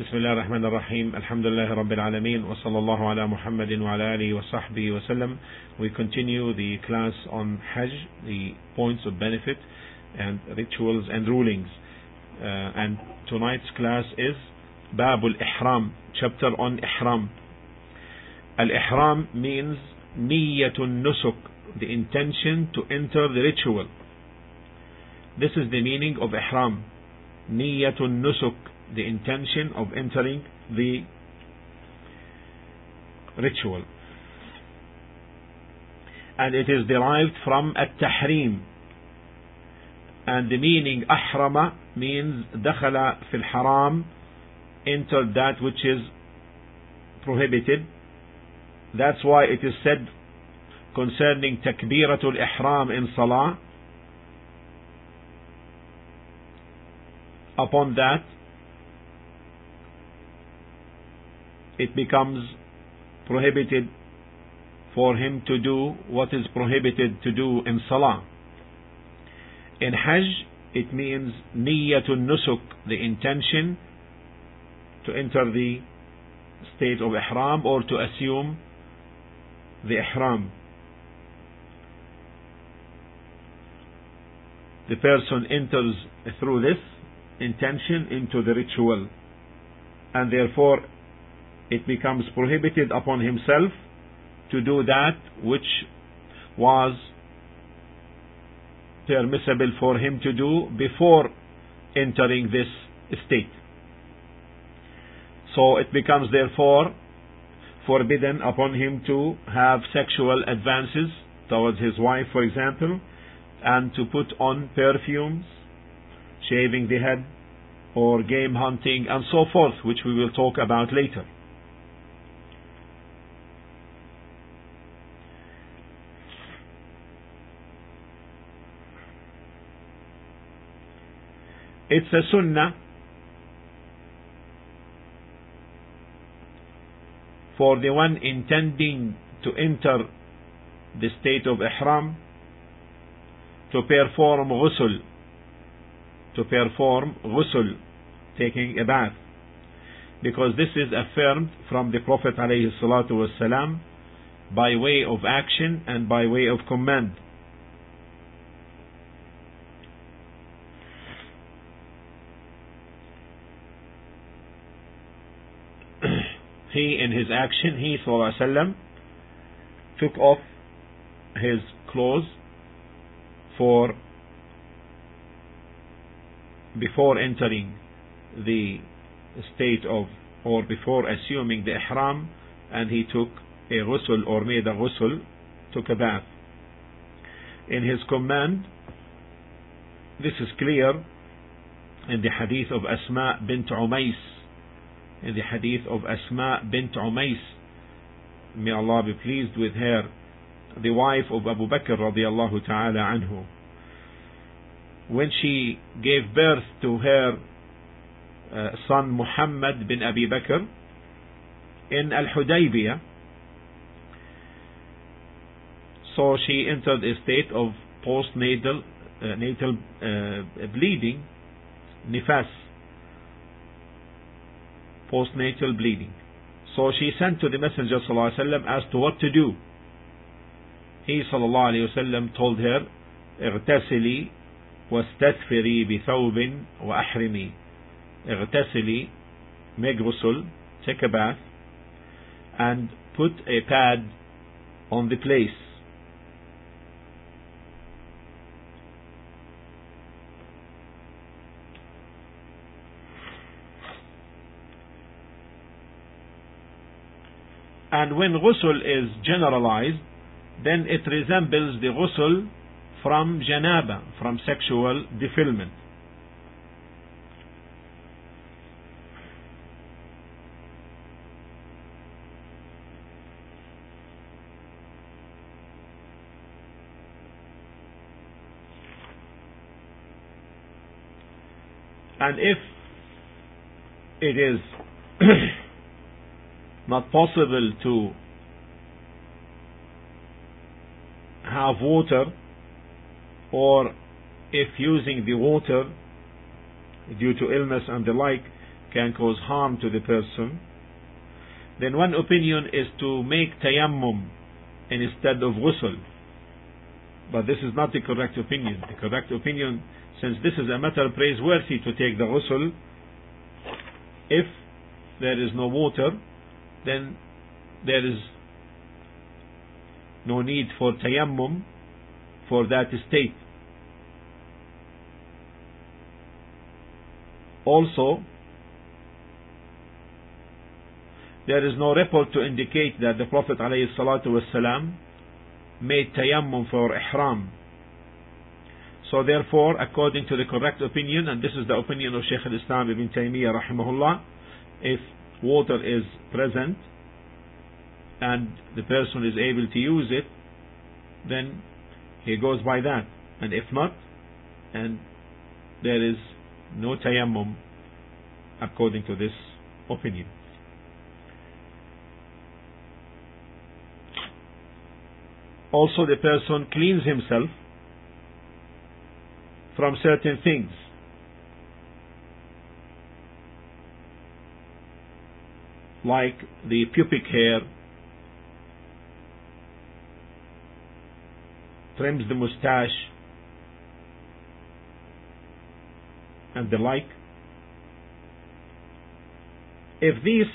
بسم الله الرحمن الرحيم الحمد لله رب العالمين وصلى الله على محمد وعلى آله وصحبه وسلم We continue the class on Hajj, the points of benefit and rituals and rulings. Uh, and tonight's class is Bab al-Ihram, chapter on Ihram. Al-Ihram means Niyatun Nusuk, the intention to enter the ritual. This is the meaning of Ihram. Niyatun Nusuk, the intention of entering the ritual. And it is derived from at-tahrim. And the meaning ahrama means dakhala fil haram, entered that which is prohibited. That's why it is said concerning takbiratul ihram in salah. Upon that, it becomes prohibited for him to do what is prohibited to do in Salah. In Hajj, it means niyatun nusuk, the intention to enter the state of ihram or to assume the ihram. The person enters through this intention into the ritual and therefore it becomes prohibited upon himself to do that which was permissible for him to do before entering this state. So it becomes therefore forbidden upon him to have sexual advances towards his wife, for example, and to put on perfumes, shaving the head, or game hunting, and so forth, which we will talk about later. It's a sunnah for the one intending to enter the state of ihram to perform ghusl to perform ghusl taking a bath. Because this is affirmed from the prophet alayhi salatu by way of action and by way of command he in his action, he وسلم, took off his clothes for before entering the state of or before assuming the ihram and he took a ghusl or made a ghusl took a bath in his command this is clear in the hadith of Asma bint Umais in the hadith of Asma bint Umais may Allah be pleased with her the wife of Abu Bakr radiallahu ta'ala anhu. When she gave birth to her uh, son Muhammad bin Abi Bakr in Al-Hudaybiyah so she entered a state of postnatal uh, natal uh, bleeding nifas postnatal bleeding. So she sent to the Messenger ﷺ as to what to do. He ﷺ told her, اغتسلي واستثفري بثوب وأحرمي. اغتسلي, make ghusl, take a bath, and put a pad on the place. And when ghusl is generalized, then it resembles the ghusl from janaba, from sexual defilement. And if it is not possible to have water or if using the water due to illness and the like can cause harm to the person, then one opinion is to make tayammum instead of ghusl. But this is not the correct opinion. The correct opinion, since this is a matter praiseworthy to take the ghusl, if there is no water, then there is no need for tayammum for that state. Also, there is no report to indicate that the Prophet ﷺ made tayammum for ihram. So therefore, according to the correct opinion, and this is the opinion of Shaykh al-Islam ibn Taymiyyah rahimahullah, if water is present and the person is able to use it, then he goes by that. And if not, and there is no tayammum according to this opinion. Also the person cleans himself from certain things. Like the pubic hair, trims the mustache, and the like. If these,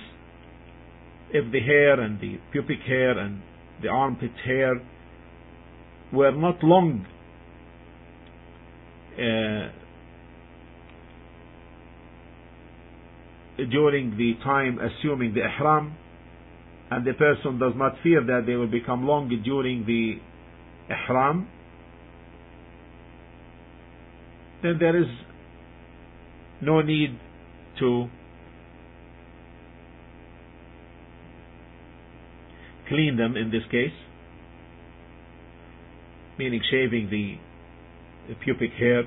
if the hair and the pubic hair and the armpit hair were not long uh, during the time assuming the ihram and the person does not fear that they will become long during the ihram then there is no need to clean them in this case meaning shaving the, pubic hair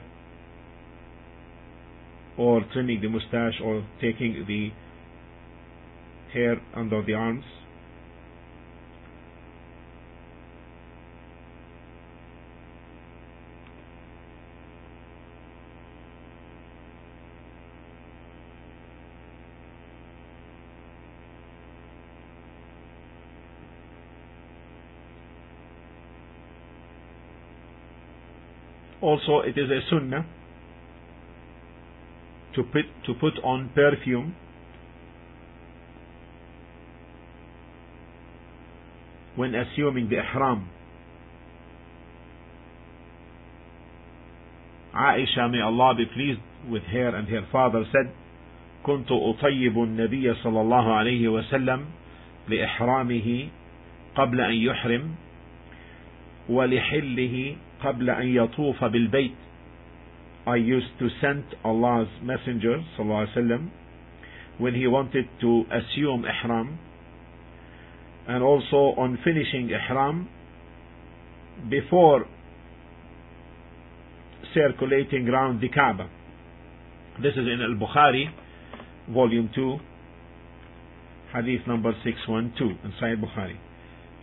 or trimming the mustache or taking the hair under the arms. Also, it is a sunnah to put, to put on perfume when assuming the ihram. Aisha, may Allah be pleased with her and her father, said, كنت أطيب النبي صلى الله عليه وسلم لإحرامه قبل أن يحرم ولحله قبل أن يطوف بالبيت I used to send Allah's messenger صلى الله عليه وسلم when he wanted to assume ihram and also on finishing ihram before circulating around the Kaaba. This is in Al-Bukhari, volume 2, hadith number 612 in Sahih Bukhari.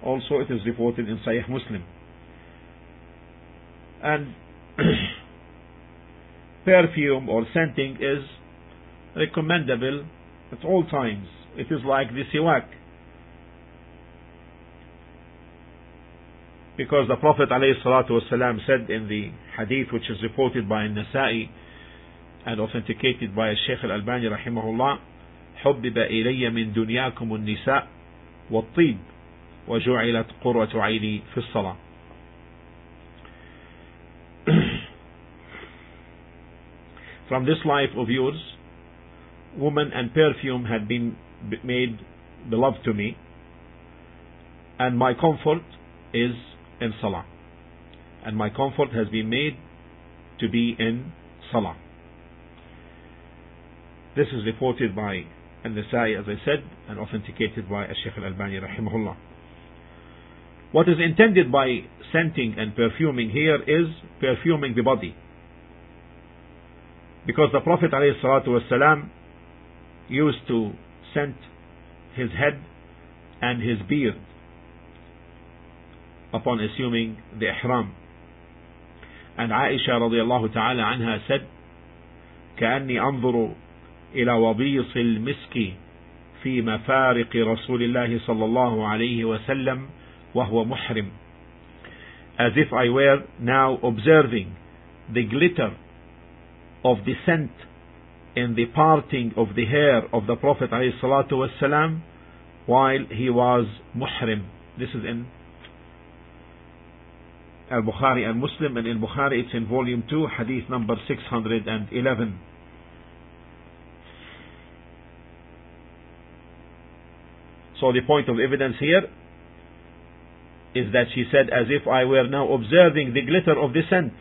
Also it is reported in Sahih Muslim. And perfume or scenting is recommendable at all times. It is like the siwak. Because the Prophet ﷺ said in the hadith which is reported by Nasa'i and authenticated by Sheikh Al-Albani rahimahullah حبب إلي من دنياكم النساء والطيب وجعلت قرة عيني في الصلاة From this life of yours, woman and perfume had been made beloved to me, and my comfort is in Salah. And my comfort has been made to be in Salah. This is reported by An-Nasai, as I said, and authenticated by Shaykh Al-Albani rahimahullah. What is intended by scenting and perfuming here is perfuming the body. Because the Prophet ﷺ used to scent his head and his beard upon assuming the ihram. And Aisha الله تعالى عنها said, كأني أنظر إلى وبيص المسك في مفارق رسول الله صلى الله عليه وسلم وهو محرم as if I were now observing the glitter of descent scent in the parting of the hair of the Prophet ﷺ while he was muhrim. This is in Al-Bukhari and Muslim and in Bukhari it's in volume 2 hadith number 611. So the point of evidence here is that she said as if I were now observing the glitter of the scent.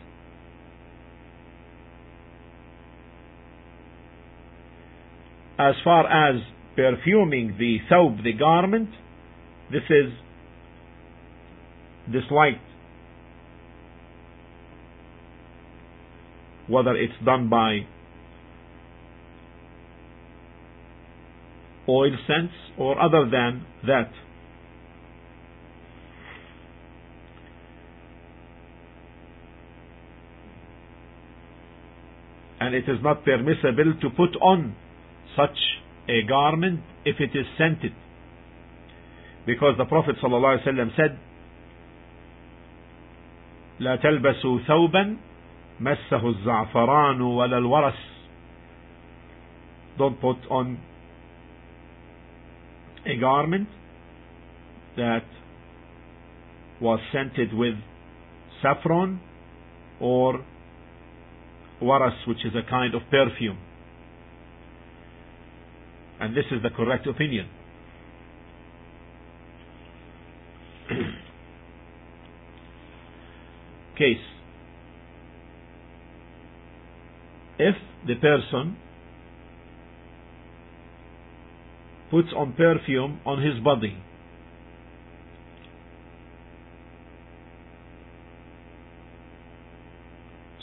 As far as perfuming the thawb, the garment, this is disliked. Whether it's done by oil scents or other than that. And it is not permissible to put on such a garment if it is scented. Because the Prophet ﷺ said, لا تلبسوا ثوبا مسه الزعفران ولا الورس Don't put on a garment that was scented with saffron or waras, which is a kind of perfume. And this is the correct opinion. Case. If the person puts on perfume on his body.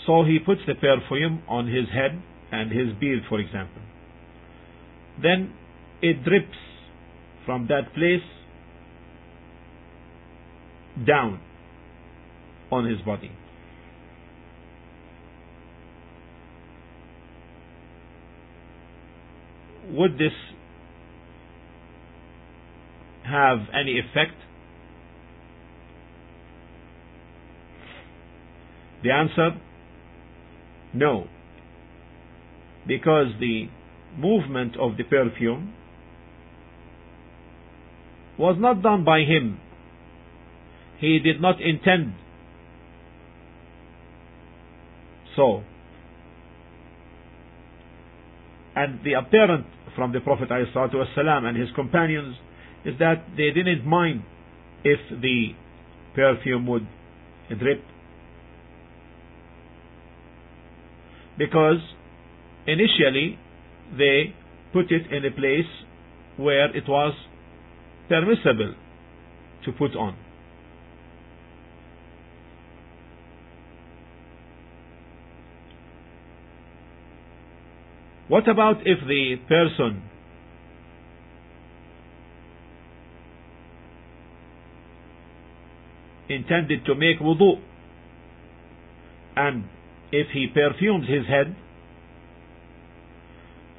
So he puts the perfume on his head and his beard, for example. Then it drips from that place down on his body. Would this have any effect? The answer no. Because the movement of the perfume was not done by him. He did not intend so. And the apparent from the Prophet ﷺ and his companions is that they didn't mind if the perfume would drip. Because initially they put it in a place where it was permissible to put on. What about if the person intended to make wudu and if he perfumes his head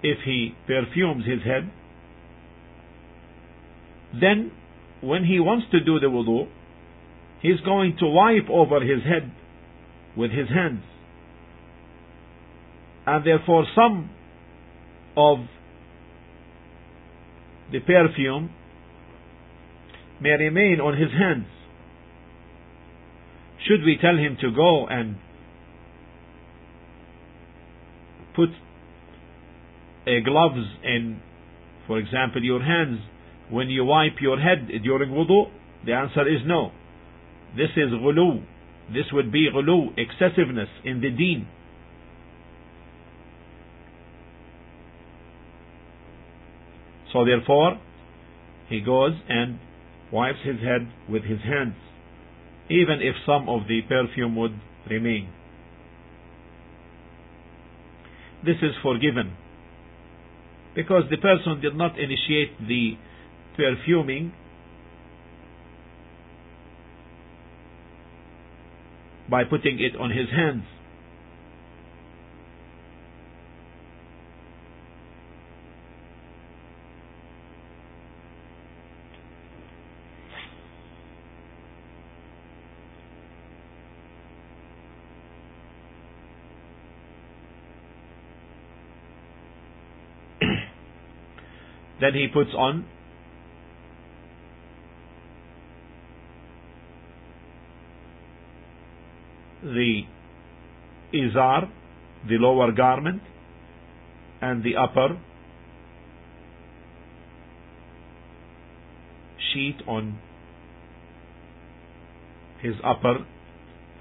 if he perfumes his head. Then when he wants to do the wudu he's going to wipe over his head with his hands. And therefore some of the perfume may remain on his hands. Should we tell him to go and put Uh, gloves in, for example, your hands when you wipe your head during wudu? The answer is no. This is ghulu. This would be ghulu, excessiveness in the deen. So therefore, he goes and wipes his head with his hands even if some of the perfume would remain. This is forgiven because the person did not initiate the perfuming by putting it on his hands. Then he puts on? The izar, the lower garment, and the upper sheet on his upper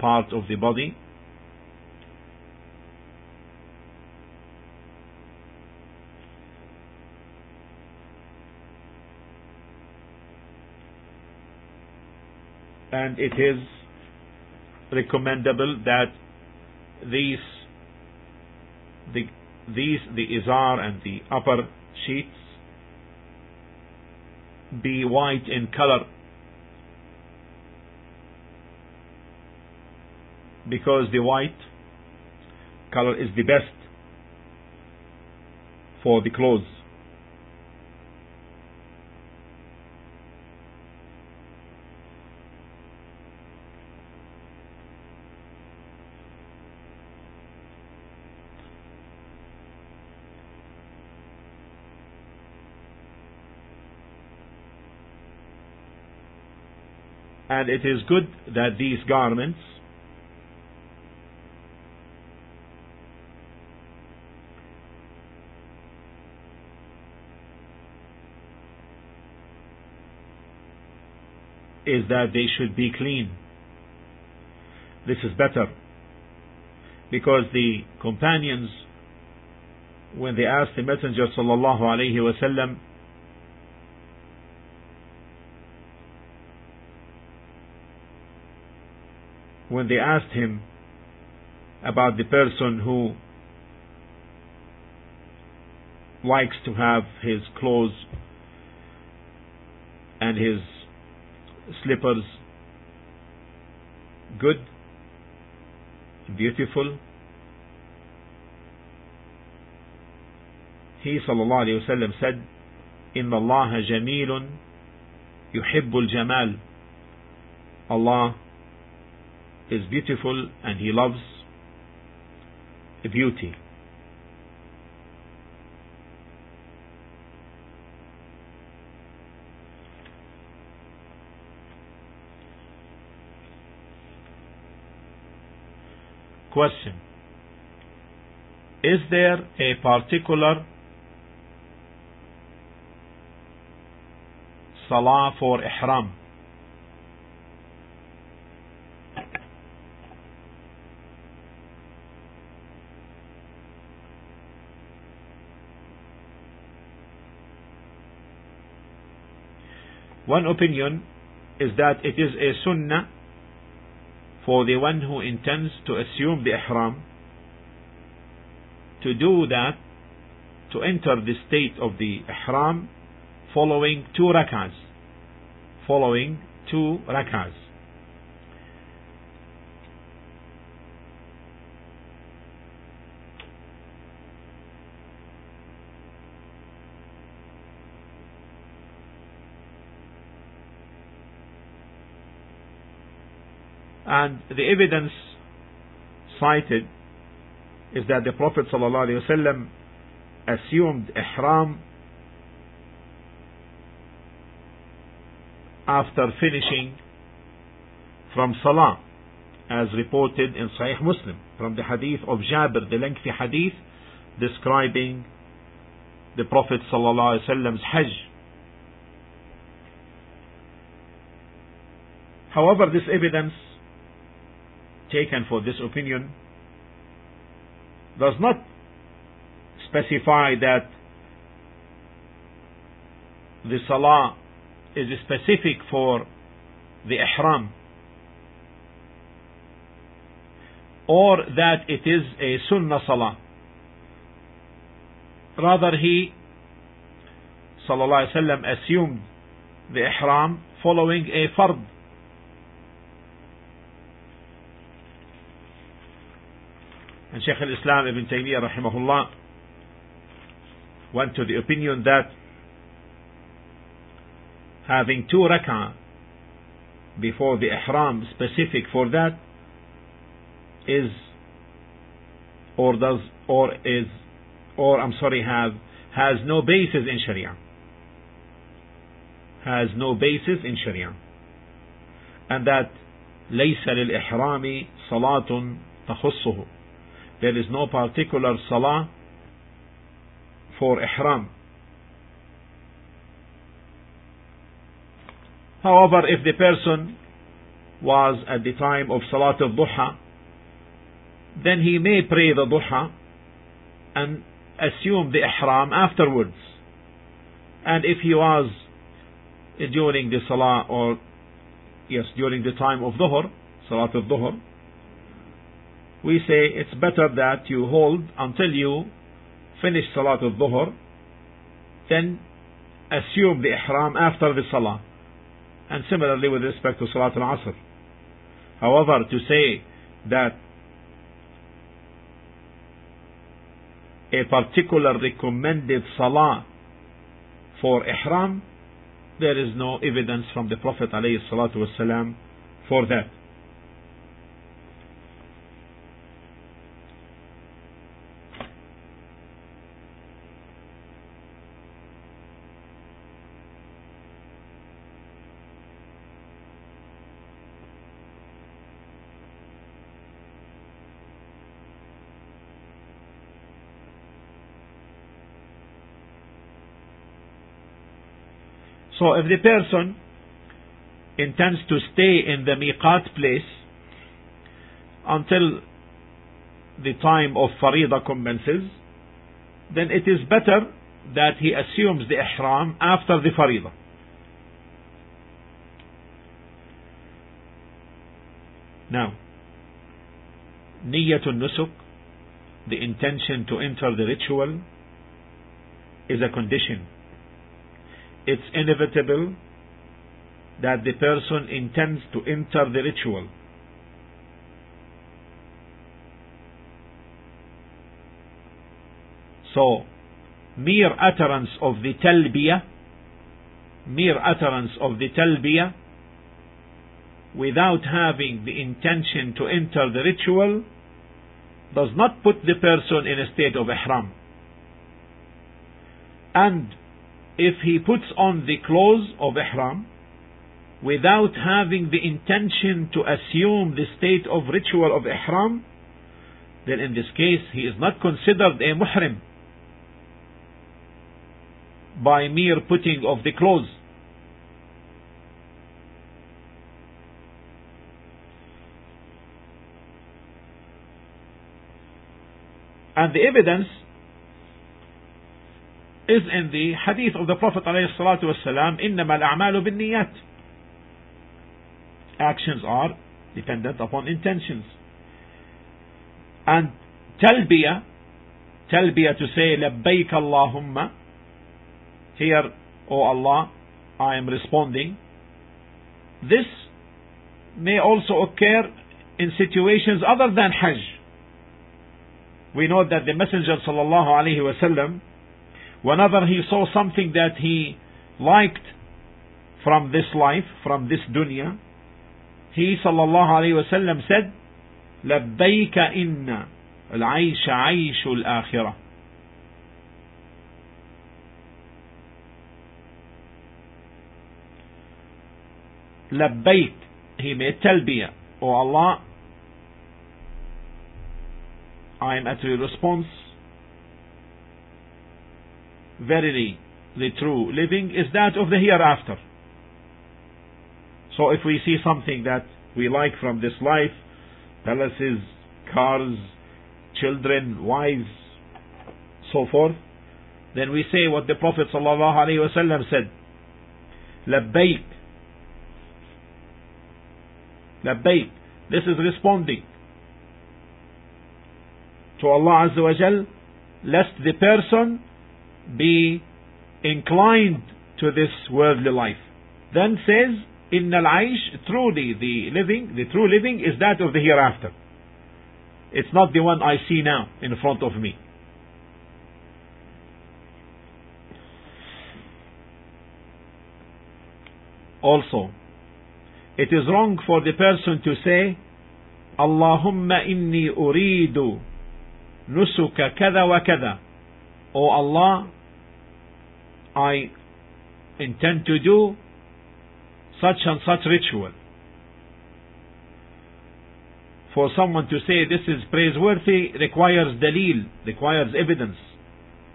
part of the body and it is recommendable that these the these the izar and the upper sheets be white in color. Because the white color is the best for the clothes and it is good that these garments is that they should be clean. This is better because the companions when they asked the messenger sallallahu alaihi wasallam when they asked him about the person who likes to have his clothes and his slippers good, beautiful. He sallallahu alayhi wasallam said, "Inna Allah jamilun yuhibbul jamal." Allah is beautiful and He loves beauty. Question Is there a particular salah for ihram? One opinion is that it is a sunnah for the one who intends to assume the ihram to do that to enter the state of the ihram following two rak'ahs following two rak'ahs And the evidence cited is that the Prophet ﷺ assumed ihram after finishing from Salah as reported in Sahih Muslim from the hadith of Jabir, the lengthy hadith describing the Prophet ﷺ's Hajj. However, this evidence taken for this opinion does not specify that the salah is specific for the ihram or that it is a sunnah salah. Rather he sallallahu assumed the ihram following a fard And Shaykh al-Islam Ibn Taymiyyah rahimahullah went to the opinion that having two rak'ah before the ihram specific for that is or does or is or I'm sorry have has no basis in Sharia has no basis in Sharia. And that ليس للإحرام صلاة تخصه. there is no particular salah for ihram. However, if the person was at the time of Salat al-Duha, then he may pray the Duha and assume the ihram afterwards. And if he was during the Salah or yes, during the time of Dhuhr, Salat al-Dhuhr, we say it's better that you hold until you finish Salat al-Dhuhr, then assume the ihram after the Salah. And similarly with respect to Salat al-Asr. However, to say that a particular recommended Salah for Ihram, there is no evidence from the Prophet ﷺ for that. So if the person intends to stay in the miqat place until the time of farida commences, then it is better that he assumes the ihram after the farida. Now, niyatul nusuk, the intention to enter the ritual, is a condition it's inevitable that the person intends to enter the ritual. So, mere utterance of the talbiyah, mere utterance of the talbiyah, without having the intention to enter the ritual, does not put the person in a state of ihram. And if he puts on the clothes of ihram without having the intention to assume the state of ritual of ihram, then in this case he is not considered a muhrim by mere putting of the clothes. And the evidence is in the hadith of the Prophet والسلام, إنما الأعمال بالنيات. Actions are dependent upon intentions. And talbiya, talbiya to say لبيك اللهم, here, O oh Allah, I am responding. This may also occur in situations other than Hajj. We know that the Messenger sallallahu alaihi wasallam whenever he saw something that he liked from this life, from this dunya, he sallallahu alayhi wasallam said, لبيك إن العيش عيش الآخرة. لبيك he made talbiyah. Oh Allah, I am at your response verily the true living is that of the hereafter. So if we see something that we like from this life, palaces, cars, children, wives, so forth, then we say what the Prophet ﷺ said, لبيك لبيك This is responding to Allah Azza wa Jal, lest the person be inclined to this worldly life. Then says, in al-aish, truly the living, the true living is that of the hereafter. It's not the one I see now in front of me. Also, it is wrong for the person to say, Allahumma inni uridu nusuka kada wa kada. O Allah, I intend to do such and such ritual. For someone to say this is praiseworthy requires dalil, requires evidence.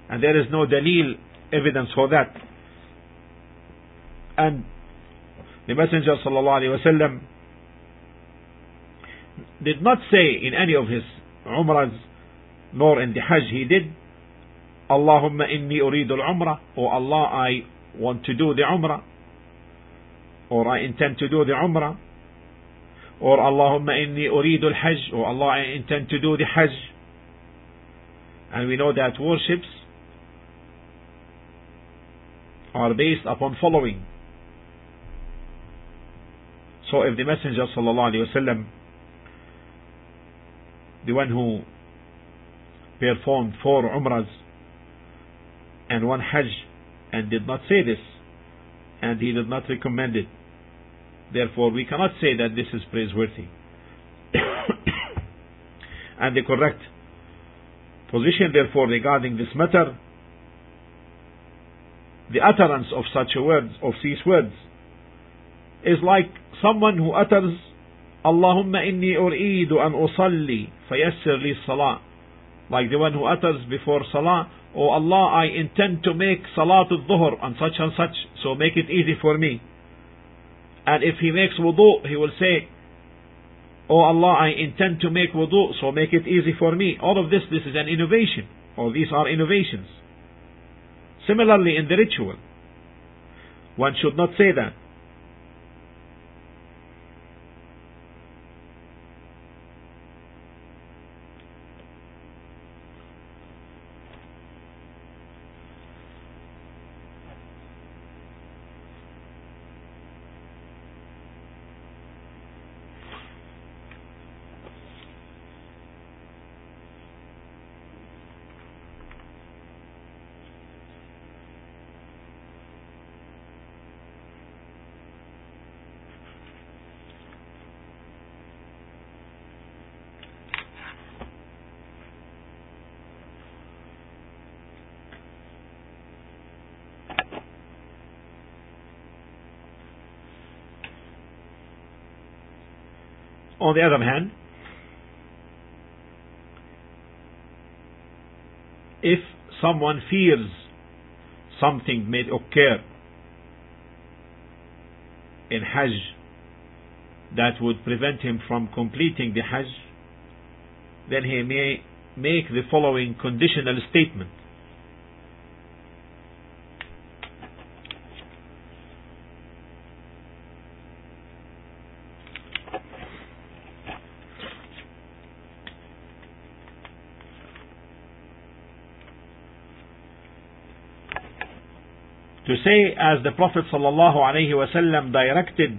And there is no dalil evidence for that. And the Messenger sallallahu did not say in any of his umrahs nor in the Hajj he did Allahumma inni uridu al-umrah or Allah I want to do the umrah or I intend to do the umrah or Allahumma inni uridu al-hajj. Or Allah I intend to do the hajj. And we know that worships are based upon following. So if the messenger sallallahu alaihi wasallam the one who performed four umrahs and one Hajj and did not say this, and he did not recommend it. Therefore, we cannot say that this is praiseworthy. and the correct position, therefore, regarding this matter, the utterance of such words, of these words, is like someone who utters, Allahumma inni uridu an usalli fayassir li salah. Like the one who utters before salah, Oh Allah, I intend to make Salatul Dhuhr on such and such, so make it easy for me. And if he makes wudu, he will say, Oh Allah, I intend to make wudu, so make it easy for me. All of this, this is an innovation. All these are innovations. Similarly, in the ritual, one should not say that. On the other hand, if someone fears something may occur in Hajj that would prevent him from completing the Hajj, then he may make the following conditional statement. say as the Prophet ﷺ directed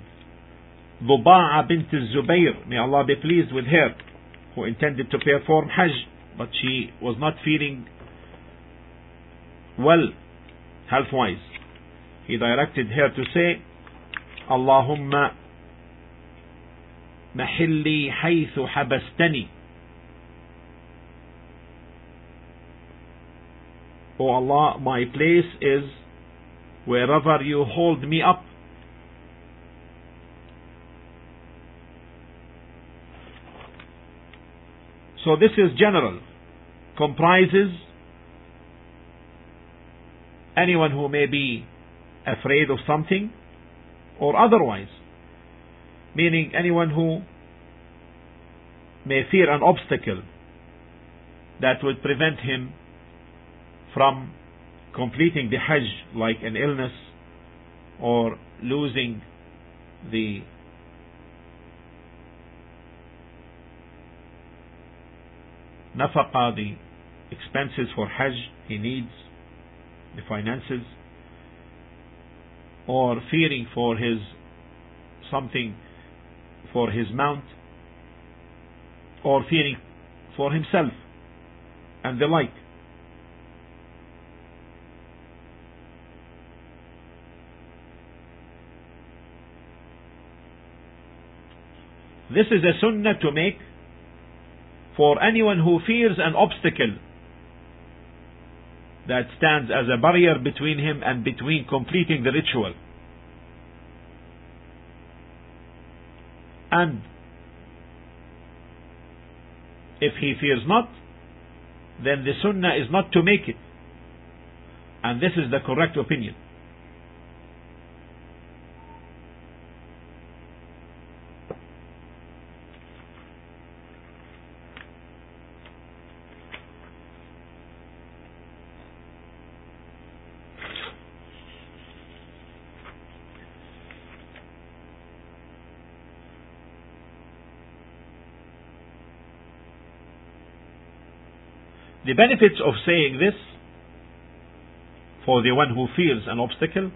Duba'a bint Zubayr, may Allah be pleased with her, who intended to perform Hajj, but she was not feeling well health-wise. He directed her to say, Allahumma محلي حيث حبستني O Allah, my place is wherever you hold me up. So this is general, comprises anyone who may be afraid of something or otherwise, meaning anyone who may fear an obstacle that would prevent him from completing the Hajj like an illness or losing the nafaqa, the expenses for Hajj he needs, the finances, or fearing for his something for his mount, or fearing for himself, and the like. This is a sunnah to make for anyone who fears an obstacle that stands as a barrier between him and between completing the ritual. And if he fears not, then the sunnah is not to make it. And this is the correct opinion. The benefits of saying this for the one who fears an obstacle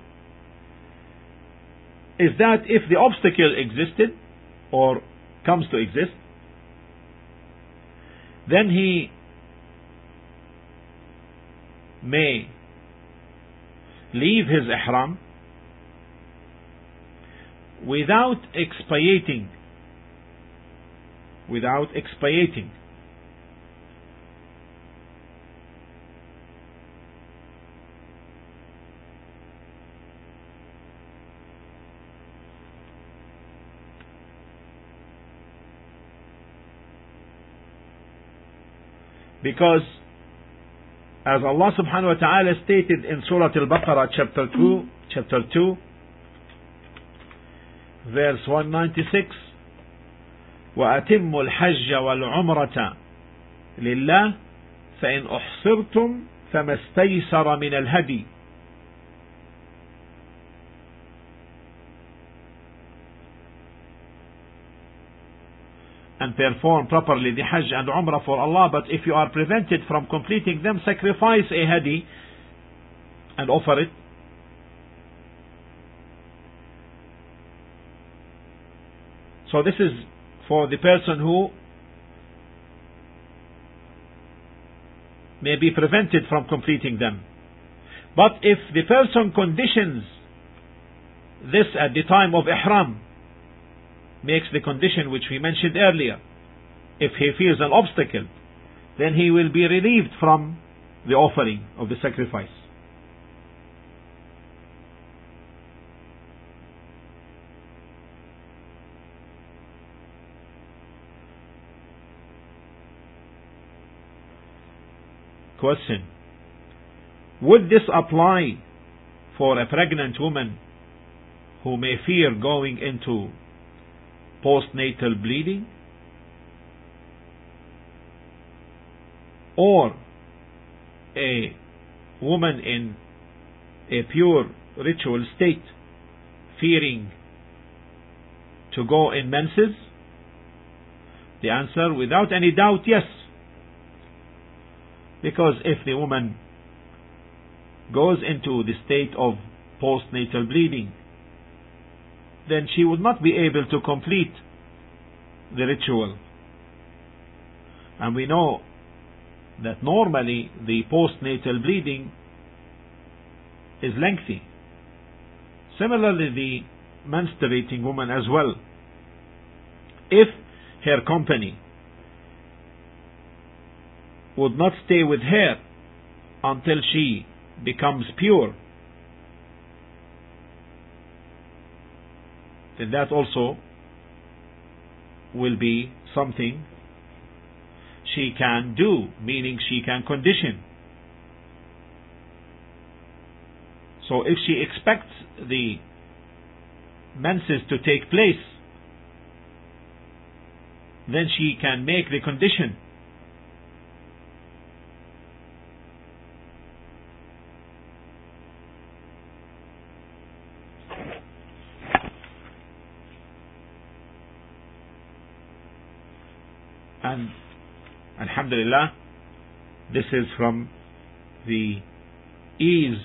is that if the obstacle existed or comes to exist, then he may leave his ihram without expiating without expiating Because as Allah subhanahu wa ta'ala stated in Surah Al-Baqarah chapter 2, chapter 2, verse 196, وأتموا الحج والعمرة لله فإن أحصرتم فما استيسر من الهدي and perform properly the Hajj and Umrah for Allah, but if you are prevented from completing them, sacrifice a hadi and offer it. So this is for the person who may be prevented from completing them. But if the person conditions this at the time of Ihram, makes the condition which we mentioned earlier. If he fears an obstacle, then he will be relieved from the offering of the sacrifice. Question Would this apply for a pregnant woman who may fear going into postnatal bleeding or a woman in a pure ritual state fearing to go in menses? The answer, without any doubt, yes. Because if the woman goes into the state of postnatal bleeding then she would not be able to complete the ritual. And we know that normally the postnatal bleeding is lengthy. Similarly, the menstruating woman as well. If her company would not stay with her until she becomes pure, then that also will be something she can do, meaning she can condition. So if she expects the menses to take place, then she can make the condition Alhamdulillah, this is from the ease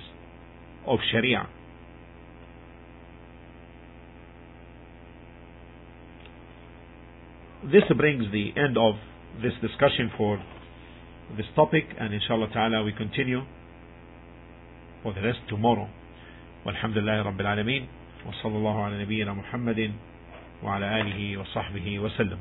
of Sharia. This brings the end of this discussion for this topic and inshallah ta'ala we continue for the rest tomorrow. والحمد لله رب العالمين وصلى الله على نبينا محمد وعلى آله وصحبه وسلم